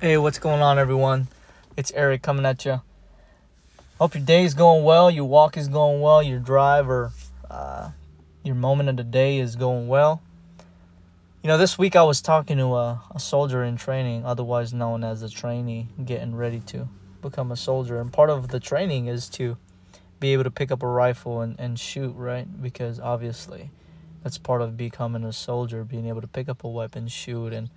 Hey, what's going on, everyone? It's Eric coming at you. Hope your day is going well, your walk is going well, your drive or uh, your moment of the day is going well. You know, this week I was talking to a, a soldier in training, otherwise known as a trainee, getting ready to become a soldier. And part of the training is to be able to pick up a rifle and, and shoot, right? Because obviously that's part of becoming a soldier, being able to pick up a weapon, shoot, and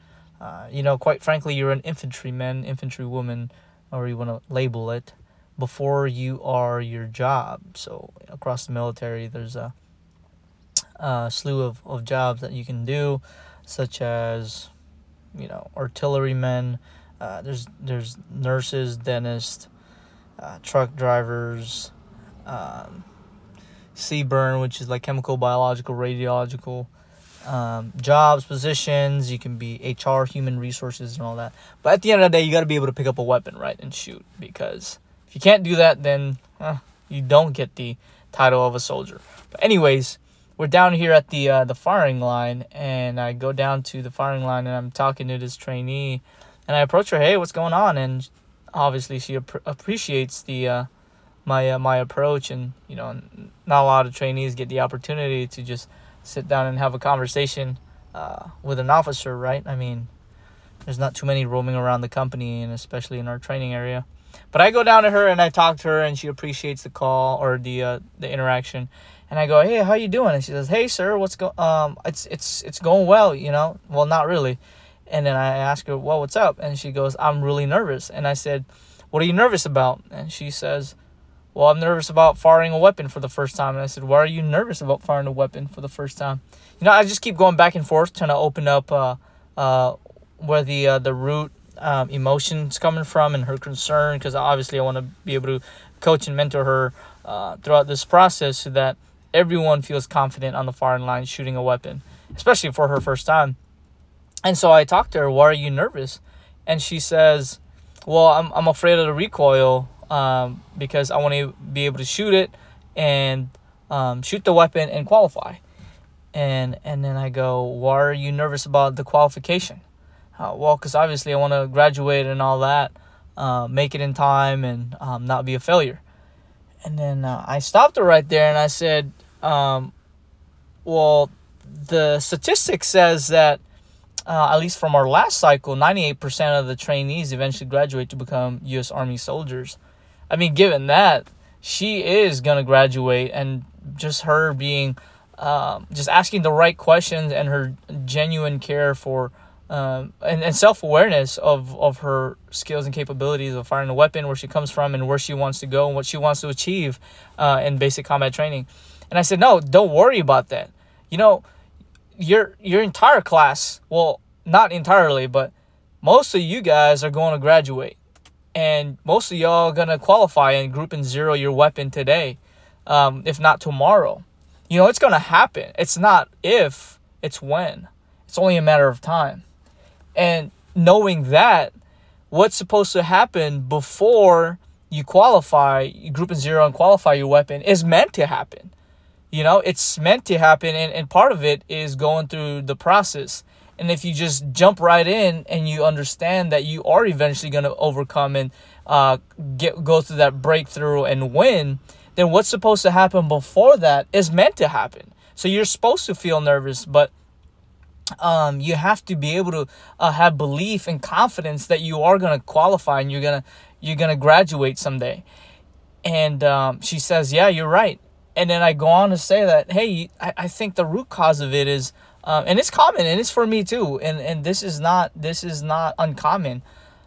uh, you know, quite frankly, you're an infantryman, infantrywoman, or you want to label it, before you are your job. So across the military, there's a, a slew of, of jobs that you can do, such as, you know, artillerymen. Uh, there's there's nurses, dentists, uh, truck drivers, um, CBRN, which is like chemical, biological, radiological um, jobs, positions. You can be HR, human resources, and all that. But at the end of the day, you got to be able to pick up a weapon, right, and shoot. Because if you can't do that, then eh, you don't get the title of a soldier. But anyways, we're down here at the uh, the firing line, and I go down to the firing line, and I'm talking to this trainee, and I approach her, hey, what's going on? And obviously, she ap- appreciates the uh, my uh, my approach, and you know, not a lot of trainees get the opportunity to just sit down and have a conversation uh, with an officer, right? I mean, there's not too many roaming around the company, and especially in our training area. But I go down to her and I talk to her, and she appreciates the call or the uh, the interaction. And I go, hey, how you doing? And she says, hey, sir, what's go? Um, it's it's it's going well, you know. Well, not really. And then I ask her, well, what's up? And she goes, I'm really nervous. And I said, what are you nervous about? And she says, well, I'm nervous about firing a weapon for the first time. And I said, why are you nervous about firing a weapon for the first time? You know, I just keep going back and forth, trying to open up uh, uh, where the uh, the root um, emotions coming from and her concern, because obviously I want to be able to coach and mentor her uh, throughout this process so that everyone feels confident on the firing line shooting a weapon, especially for her first time. And so I talked to her, why are you nervous? And she says, well, I'm, I'm afraid of the recoil um, because I want to be able to shoot it and um, shoot the weapon and qualify. And and then I go, why are you nervous about the qualification? Uh, well, because obviously I want to graduate and all that, uh, make it in time and um, not be a failure. And then uh, I stopped her right there and I said, um, well, the statistic says that uh, at least from our last cycle, 98% of the trainees eventually graduate to become U.S. Army soldiers. I mean, given that she is gonna graduate, and just her being, um, just asking the right questions and her genuine care for, um, and, and self awareness of of her skills and capabilities of firing a weapon, where she comes from, and where she wants to go, and what she wants to achieve, uh, in basic combat training. And I said, no, don't worry about that. You know, your your entire class, well, not entirely, but most of you guys are going to graduate and most of y'all gonna qualify and group and zero your weapon today, um, if not tomorrow. You know, it's gonna happen. It's not if, it's when. It's only a matter of time. And knowing that, what's supposed to happen before you qualify, you group and zero and qualify your weapon is meant to happen. You know, it's meant to happen, and, and part of it is going through the process and if you just jump right in and you understand that you are eventually going to overcome and uh, get go through that breakthrough and win, then what's supposed to happen before that is meant to happen. So you're supposed to feel nervous, but um, you have to be able to uh, have belief and confidence that you are going to qualify and you're gonna you're gonna graduate someday. And um, she says, "Yeah, you're right." And then I go on to say that, "Hey, I, I think the root cause of it is." Um, and it's common and it's for me too and and this is not this is not uncommon.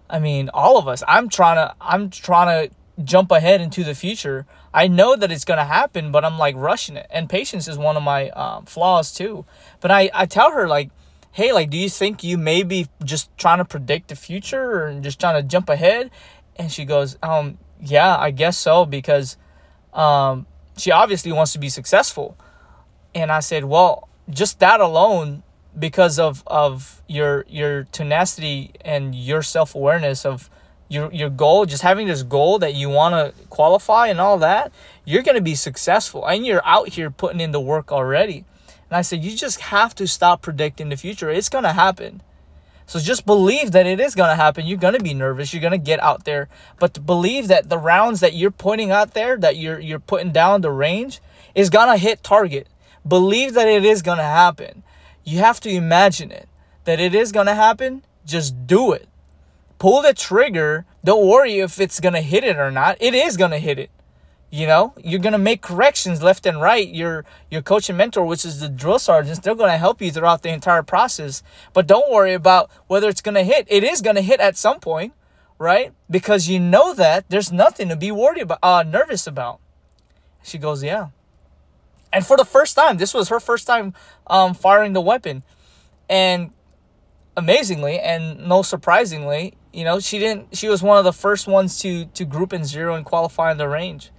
I mean all of us i'm trying to i'm trying to jump ahead into the future. I know that it's going to happen but i'm like rushing it and patience is one of my um, flaws too. But i i tell her like hey like do you think you may be just trying to predict the future or just trying to jump ahead? And she goes um yeah i guess so because um she obviously wants to be successful. And i said well just that alone because of of your your tenacity and your self-awareness of your your goal just having this goal that you want to qualify and all that you're going to be successful and you're out here putting in the work already and i said you just have to stop predicting the future it's going to happen So just believe that it is going to happen. You're going to be nervous. You're going to get out there, but to believe that the rounds that you're pointing out there that you're you're putting down the range is going to hit target. Believe that it is going to happen. You have to imagine it that it is going to happen. Just do it. Pull the trigger. Don't worry if it's going to hit it or not. It is going to hit it. You know, you're gonna make corrections left and right. Your your coach and mentor, which is the drill sergeants, they're gonna help you throughout the entire process. But don't worry about whether it's gonna hit. It is gonna hit at some point, right? Because you know that there's nothing to be worried about, uh, nervous about. She goes, yeah. And for the first time, this was her first time um, firing the weapon, and amazingly and no surprisingly, you know, she didn't. She was one of the first ones to to group in zero and qualify in the range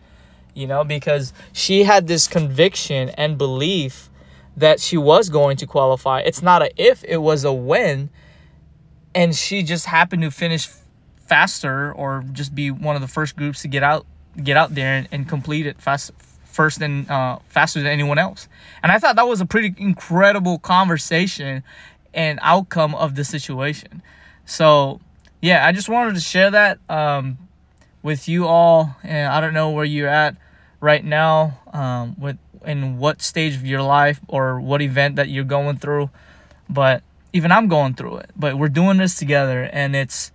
you know, because she had this conviction and belief that she was going to qualify. It's not a if, it was a when. And she just happened to finish faster or just be one of the first groups to get out get out there and, and complete it fast first and uh, faster than anyone else. And I thought that was a pretty incredible conversation and outcome of the situation. So yeah, I just wanted to share that um, with you all. And I don't know where you're at right now um, with in what stage of your life or what event that you're going through but even i'm going through it but we're doing this together and it's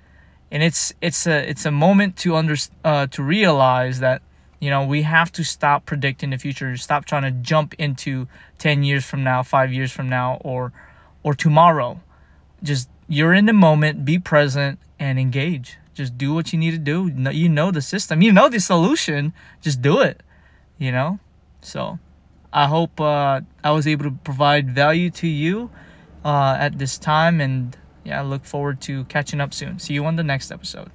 and it's it's a it's a moment to under uh, to realize that you know we have to stop predicting the future stop trying to jump into 10 years from now 5 years from now or or tomorrow just you're in the moment be present and engage just do what you need to do you know the system you know the solution just do it you know? So I hope uh, I was able to provide value to you uh, at this time. And yeah, I look forward to catching up soon. See you on the next episode.